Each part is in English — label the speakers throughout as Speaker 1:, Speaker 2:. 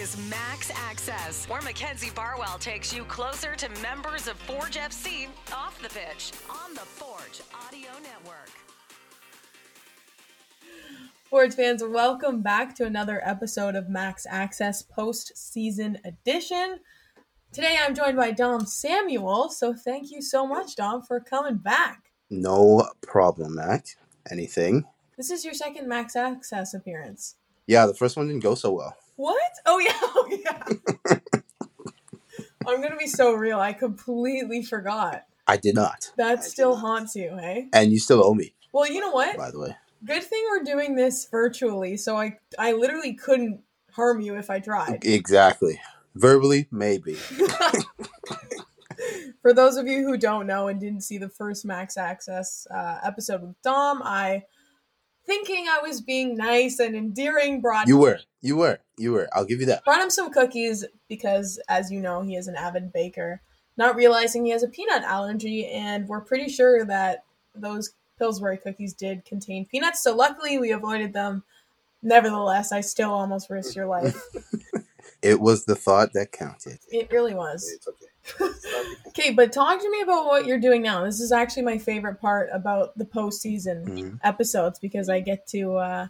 Speaker 1: is Mac's Access, where Mackenzie Barwell takes you closer to members of Forge FC off the pitch on the Forge Audio Network.
Speaker 2: Forge fans, welcome back to another episode of Mac's Access post-season edition. Today I'm joined by Dom Samuel, so thank you so much, Dom, for coming back.
Speaker 3: No problem, Mac. Anything?
Speaker 2: This is your second Mac's Access appearance.
Speaker 3: Yeah, the first one didn't go so well.
Speaker 2: What? Oh yeah, oh yeah. I'm gonna be so real. I completely forgot.
Speaker 3: I did not.
Speaker 2: That
Speaker 3: I
Speaker 2: still
Speaker 3: not.
Speaker 2: haunts you, hey?
Speaker 3: And you still owe me,
Speaker 2: Well, you know what?
Speaker 3: by the way.
Speaker 2: Good thing we're doing this virtually, so I I literally couldn't harm you if I tried.
Speaker 3: Exactly. Verbally, maybe.
Speaker 2: For those of you who don't know and didn't see the first Mac's Access uh, episode with Dom, I, thinking I was being nice and endearing, brought
Speaker 3: You were. You were. You were. I'll give you that.
Speaker 2: brought him some cookies because, as you know, he is an avid baker. Not realizing he has a peanut allergy, and we're pretty sure that those Pillsbury cookies did contain peanuts. So luckily, we avoided them. Nevertheless, I still almost risked your life.
Speaker 3: It was the thought that counted.
Speaker 2: it really was.
Speaker 3: It's okay.
Speaker 2: Okay, but talk to me about what you're doing now. This is actually my favorite part about the postseason
Speaker 3: Mhm.
Speaker 2: episodes because I get to uh,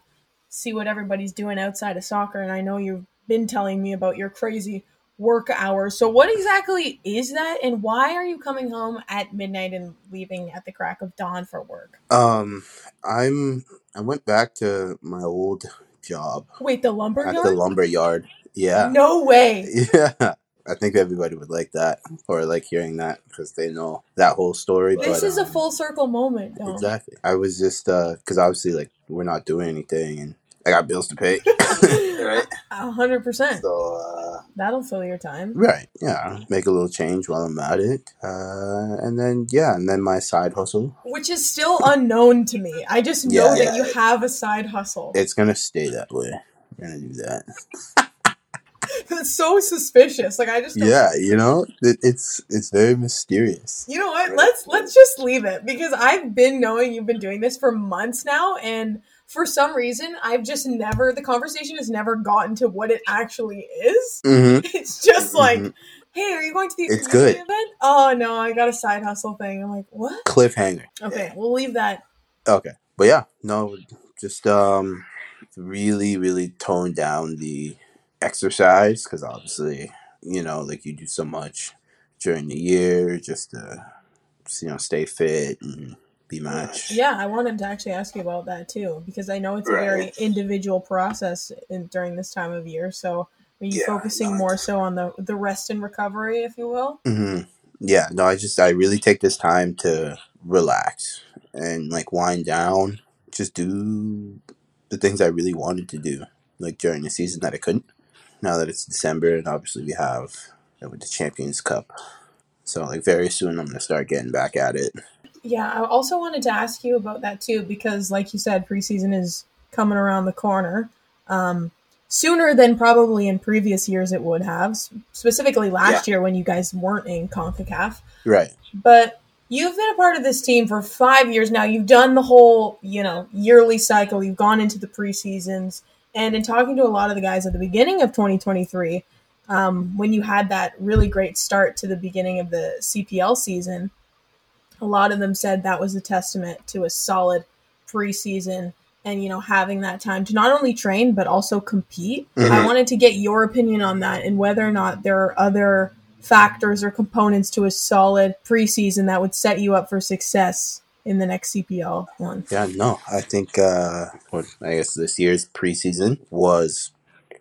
Speaker 2: see what everybody's doing outside of soccer, and I know you've been telling me about your crazy work hours. So, what exactly is that, and why are you coming home at midnight and leaving at the crack of dawn for work?
Speaker 3: Um, I'm. I went back to my old job
Speaker 2: Wait, the lumber
Speaker 3: at
Speaker 2: yard?
Speaker 3: the lumber yard. Yeah.
Speaker 2: No way.
Speaker 3: Yeah. I think everybody would like that or like hearing that because they know that whole story.
Speaker 2: This
Speaker 3: but,
Speaker 2: is a
Speaker 3: um,
Speaker 2: full circle moment, Dom.
Speaker 3: Exactly. I was just uh because obviously like we're not doing anything and I got bills to pay. right.
Speaker 2: A hundred percent.
Speaker 3: So uh
Speaker 2: That'll fill your time.
Speaker 3: right, yeah. Make a little change while I'm at it. Uh and then yeah, and then my side hustle.
Speaker 2: Which is still unknown to me. I just know
Speaker 3: Yeah,
Speaker 2: that
Speaker 3: yeah.
Speaker 2: you have a side hustle.
Speaker 3: It's gonna stay that way. We're gonna do that.
Speaker 2: It's so suspicious. Like I just don't
Speaker 3: Yeah, you know? It, it's it's very mysterious.
Speaker 2: You know what? Let's let's just leave it because I've been knowing you've been doing this for months now and for some reason I've just never the conversation has never gotten to what it actually is.
Speaker 3: Mm-hmm.
Speaker 2: It's just like,
Speaker 3: Mhm.
Speaker 2: hey, are you going to the
Speaker 3: It's good.
Speaker 2: event? Oh no, I got a side hustle thing. I'm like, what?
Speaker 3: Cliffhanger.
Speaker 2: Okay, we'll leave that.
Speaker 3: Okay. But yeah, no, just um really, really tone down the exercise because obviously, you know, like you do so much during the year just to you know stay fit and be match.
Speaker 2: Yeah, I wanted to actually ask you about that too because I know it's a very individual process in, during this time of year. So are you
Speaker 3: Yeah,
Speaker 2: focusing
Speaker 3: no,
Speaker 2: more so on the the rest and recovery, if you will?
Speaker 3: hmm Yeah, no, I just I really take this time to relax and like wind down, just do the things I really wanted to do, like during the season that I couldn't. Now that it's December and obviously we have with the Champions Cup, so like very soon I'm gonna start getting back at it.
Speaker 2: Yeah, I also wanted to ask you about that too, because like you said, preseason is coming around the corner. Um, sooner than probably in previous years it would have, specifically last year when you guys weren't in CONCACAF.
Speaker 3: Right.
Speaker 2: But you've been a part of this team for five years now. You've done the whole, you know, yearly cycle. You've gone into the preseasons. And in talking to a lot of the guys at the beginning of 2023, um, when you had that really great start to the beginning of the CPL season, a lot of them said that was a testament to a solid preseason and you know having that time to not only train but also compete. I
Speaker 3: Mhm.
Speaker 2: wanted to get your opinion on that and whether or not there are other factors or components to a solid preseason that would set you up for success in the next CPL one.
Speaker 3: Yeah, no, I think uh I guess this year's preseason was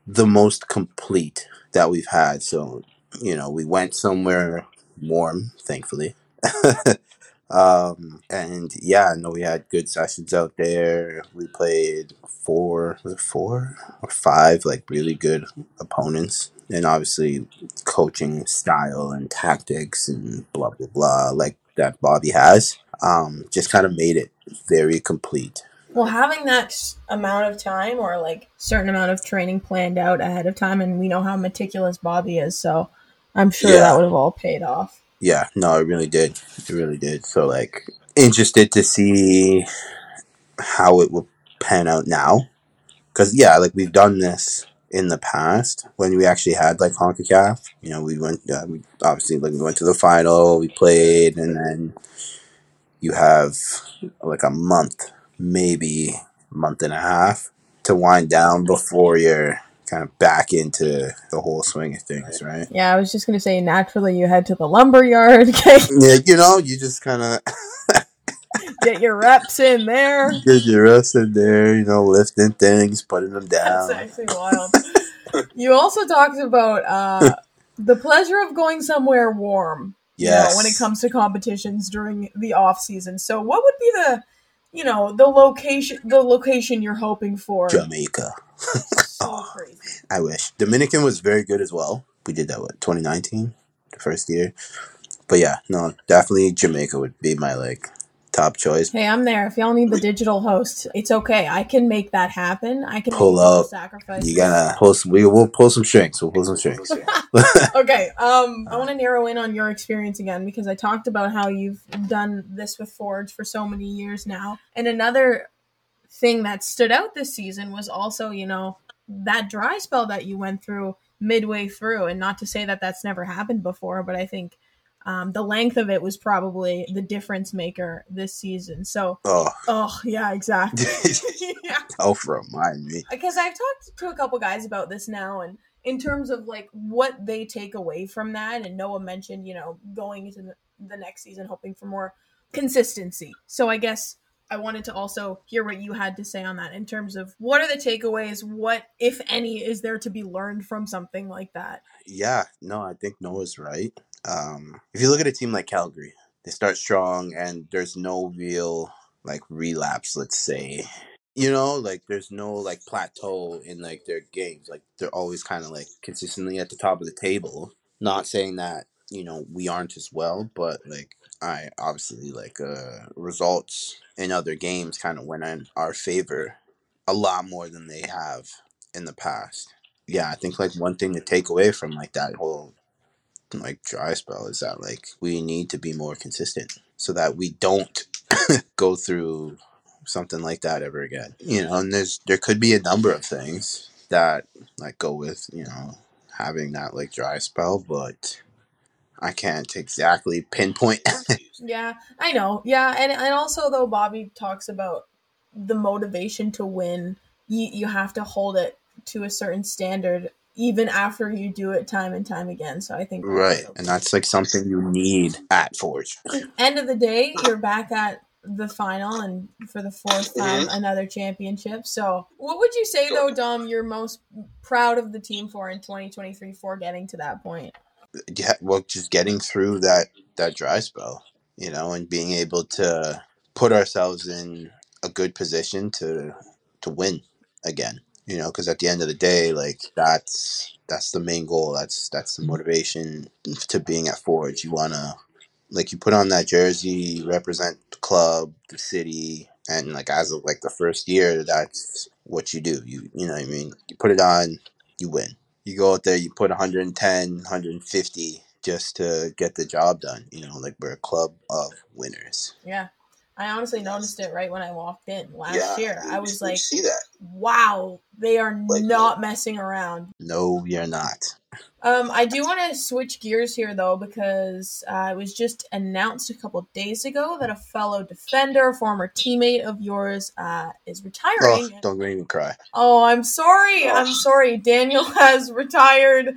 Speaker 3: the most complete that we've had. So, you know, we went somewhere warm, thankfully. um and yeah, no, we had good sessions out there. We played four four or five like really good opponents. And obviously coaching style and tactics and blah blah blah like that Bobby has. Um just kind of made it very complete.
Speaker 2: Well, having that amount of time or like certain amount of training planned out ahead of time, and we know how meticulous Bobby is, so I'm sure
Speaker 3: Yeah.
Speaker 2: that would have all paid off.
Speaker 3: Yeah, no, it really did. It really did. So like interested to see how it will pan out now. Cuz yeah, like we've done this in the past when we actually had like Concacaf. You know, we went uh, we obviously like we went to the final, we played, and then you have like a month, maybe month and a half to wind down before you're kind of back into the whole swing of things, right?
Speaker 2: Yeah, I was just gonna say naturally you head to the lumber yard, okay,
Speaker 3: Yeah, you know, you just kind of
Speaker 2: get your reps in there.
Speaker 3: get your reps in there, you know, lifting things, putting them down.
Speaker 2: That's
Speaker 3: down.
Speaker 2: actually wild. you also talked about uh, the pleasure of going somewhere warm. You know, when it comes to competitions during the off season. So, what would be the, you know, the location, the location you're hoping for?
Speaker 3: Jamaica.
Speaker 2: So oh, crazy.
Speaker 3: I wish. Dominican was very good as well. We did that what 2019, the first year. But yeah, no, definitely Jamaica would be my like top choice.
Speaker 2: Hey, I'm there. If y'all need the digital host, it's okay. I can make that happen. I can
Speaker 3: Pull up.
Speaker 2: sacrifice.
Speaker 3: You gotta pull some. We will pull some strings. We'll pull some strings.
Speaker 2: okay. Um, I want to narrow in on your experience again because I talked about how you've done this with Forge for so many years now, and another thing that stood out this season was also, you know, that dry spell that you went through midway through, and not to say that that's never happened before, but I think. Um, the length of it was probably the difference maker this season. So,
Speaker 3: oh,
Speaker 2: oh yeah, exactly. yeah.
Speaker 3: oh, remind me.
Speaker 2: because I've talked to a couple guys about this now, and in terms of like what they take away from that, and Noah mentioned, you know, going into the, the next season hoping for more consistency. So I guess I wanted to also hear what you had to say on that in terms of what are the takeaways, what, if any, is there to be learned from something like that?
Speaker 3: Yeah, no, I think Noah's right. Um, if you look at a team like Calgary, they start strong and there's no real like relapse, let's say. You know, like there's no like plateau in like their games. Like they're always kind of like consistently at the top of the table. Not saying that, you know, we aren't as well, but like I obviously like uh results in other games kind of went in our favor a lot more than they have in the past yeah, I think like one thing to take away from like that whole like dry spell is that like we need to be more consistent so that we don't go through something like that ever again. You know, and there's there could be a number of things that like go with, you know, having that like dry spell, but I can't exactly pinpoint.
Speaker 2: Yeah, I know. Yeah, and and also though Bobby talks about the motivation to win, you you have to hold it to a certain standard even after you do it time and time again. So I think
Speaker 3: right.
Speaker 2: okay.
Speaker 3: And that's like something you need at Forge.
Speaker 2: end of the day, you're back at the final and for the fourth time
Speaker 3: Mm-hmm.
Speaker 2: another championship. So, what would you say though, Dom? You're most proud of the team for in 2023 for getting to that point?
Speaker 3: yeah, well, just getting through that that dry spell, you know, and being able to put ourselves in a good position to to win again, you know, because at the end of the day, like that's that's the main goal. That's that's the motivation to being at Forge. You wanna like you put on that jersey, you represent the club, the city, and like as of like the first year, that's what you do. You you know what I mean. You put it on, you win you go out there, you put 110, 150 just to get the job done. You know, like we're a club of winners.
Speaker 2: Yeah. I honestly noticed it right when I walked in last
Speaker 3: Yeah,
Speaker 2: year. I was like,
Speaker 3: see that?
Speaker 2: Wow, they are
Speaker 3: Like-
Speaker 2: not messing around.
Speaker 3: No, you're not.
Speaker 2: Um, I do want to switch gears here though because uh, it was just announced a couple days ago that a fellow defender, former teammate of yours, uh, is
Speaker 3: Oh,
Speaker 2: retiring.
Speaker 3: don't even cry.
Speaker 2: Oh, I'm sorry. I'm sorry. Daniel has retired.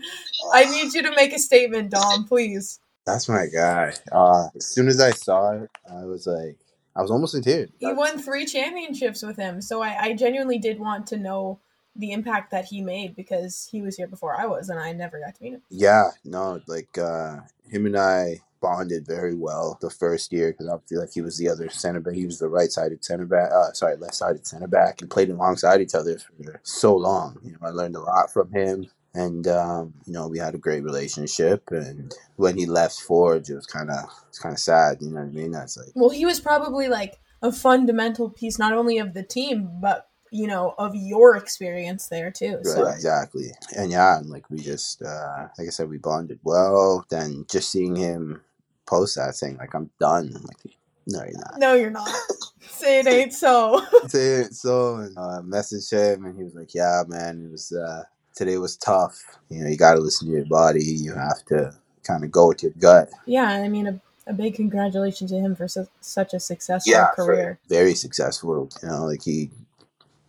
Speaker 2: I need you to make a statement, Dom, please.
Speaker 3: That's my guy. Uh, as soon as I saw it, I was like, I was almost in tears.
Speaker 2: He won three championships with him, so I, I genuinely did want to know the impact that he made because he was here before I was, and I never got to meet him.
Speaker 3: Yeah, no, like uh, him and I bonded very well the first year because obviously, like he was the other center back, he was the right-sided center back, uh, sorry, left-sided center back, and played alongside each other for so long. You know, I learned a lot from him, and um, you know, we had a great relationship. And when he left Forge, it was kind of it's kind of sad. You know what I mean? That's like
Speaker 2: Well, he was probably like a fundamental piece not only of the team, but you know, of your experience there too. So
Speaker 3: Right, exactly. And yeah, and like we just, uh, like I said, we bonded well. Then just seeing him post that thing, like I'm done. I'm like, no, you're not.
Speaker 2: no, you're not. Say it ain't so.
Speaker 3: Say it, ain't so, and uh, messaged him, and he was like, yeah, man, it was, uh, today was tough. You know, you got to listen to your body. You have to kind of go with your gut.
Speaker 2: Yeah, I mean, a, a big congratulations to him for su- such a successful career.
Speaker 3: very successful. You know, like he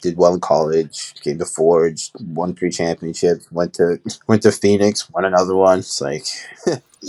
Speaker 3: did well in college, came to Forge, won three championships, went to went to Phoenix, won another one. It's like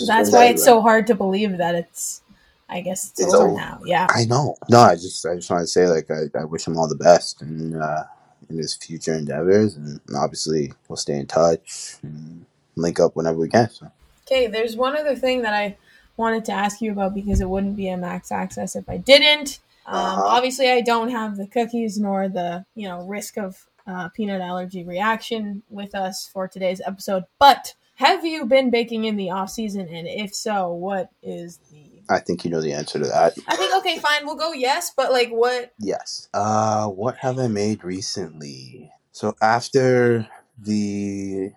Speaker 2: That's why it's so hard to believe that it's. I guess it's,
Speaker 3: It's
Speaker 2: over
Speaker 3: over.
Speaker 2: now. Yeah.
Speaker 3: I know. No, I just I just want to say like I, I wish him all the best and uh, in his future endeavors, and obviously we'll stay in touch and link up whenever we can. So.
Speaker 2: Okay, there's one other thing that I wanted to ask you about because it wouldn't be a Mac's Access if I didn't. Um,
Speaker 3: Uh-huh.
Speaker 2: Obviously, I don't have the cookies nor the you know risk of uh, peanut allergy reaction with us for today's episode. But have you been baking in the off season, and if so, what is the?
Speaker 3: I think you know the answer to that.
Speaker 2: I think okay, fine, we'll go yes, but like what?
Speaker 3: Yes. Uh, what have I made recently? So after the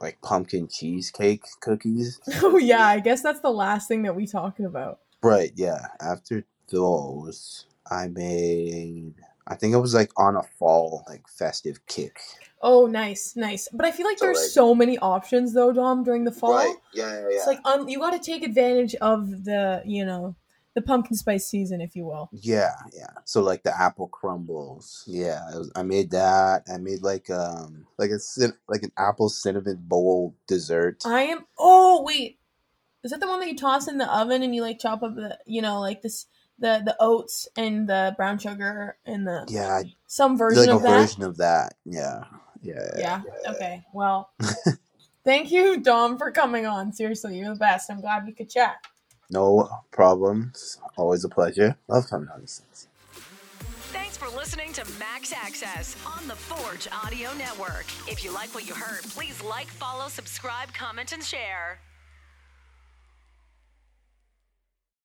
Speaker 3: like pumpkin cheesecake cookies,
Speaker 2: Oh yeah, I guess that's the last thing that we talking about.
Speaker 3: right? Yeah. After those, I made. I think it was like on a fall like festive kick.
Speaker 2: Oh, nice, nice. But I feel like
Speaker 3: So,
Speaker 2: there's
Speaker 3: like-
Speaker 2: so many options though, Dom, during the fall. Right.
Speaker 3: Yeah, yeah,
Speaker 2: It's like um, you got to take advantage of the you know the pumpkin spice season, if you will.
Speaker 3: Yeah, yeah. So like the apple crumbles. Yeah, was, I made that. I made like um like a like an apple cinnamon bowl dessert.
Speaker 2: I am. Oh wait, is that the one that you toss in the oven and you like chop up the you know like this the the oats and the brown sugar and the
Speaker 3: Yeah,
Speaker 2: some version
Speaker 3: like a
Speaker 2: of that?
Speaker 3: version of that. Yeah, yeah,
Speaker 2: Yeah. Okay. Well, thank you, Dom, for coming on. Seriously, you're the best. I'm glad we could chat.
Speaker 3: No problems. Always a pleasure. Love talking about these.
Speaker 1: Thanks for listening to Mac's Access on the Forge Audio Network. If you like what you heard, please like, follow, subscribe, comment, and share.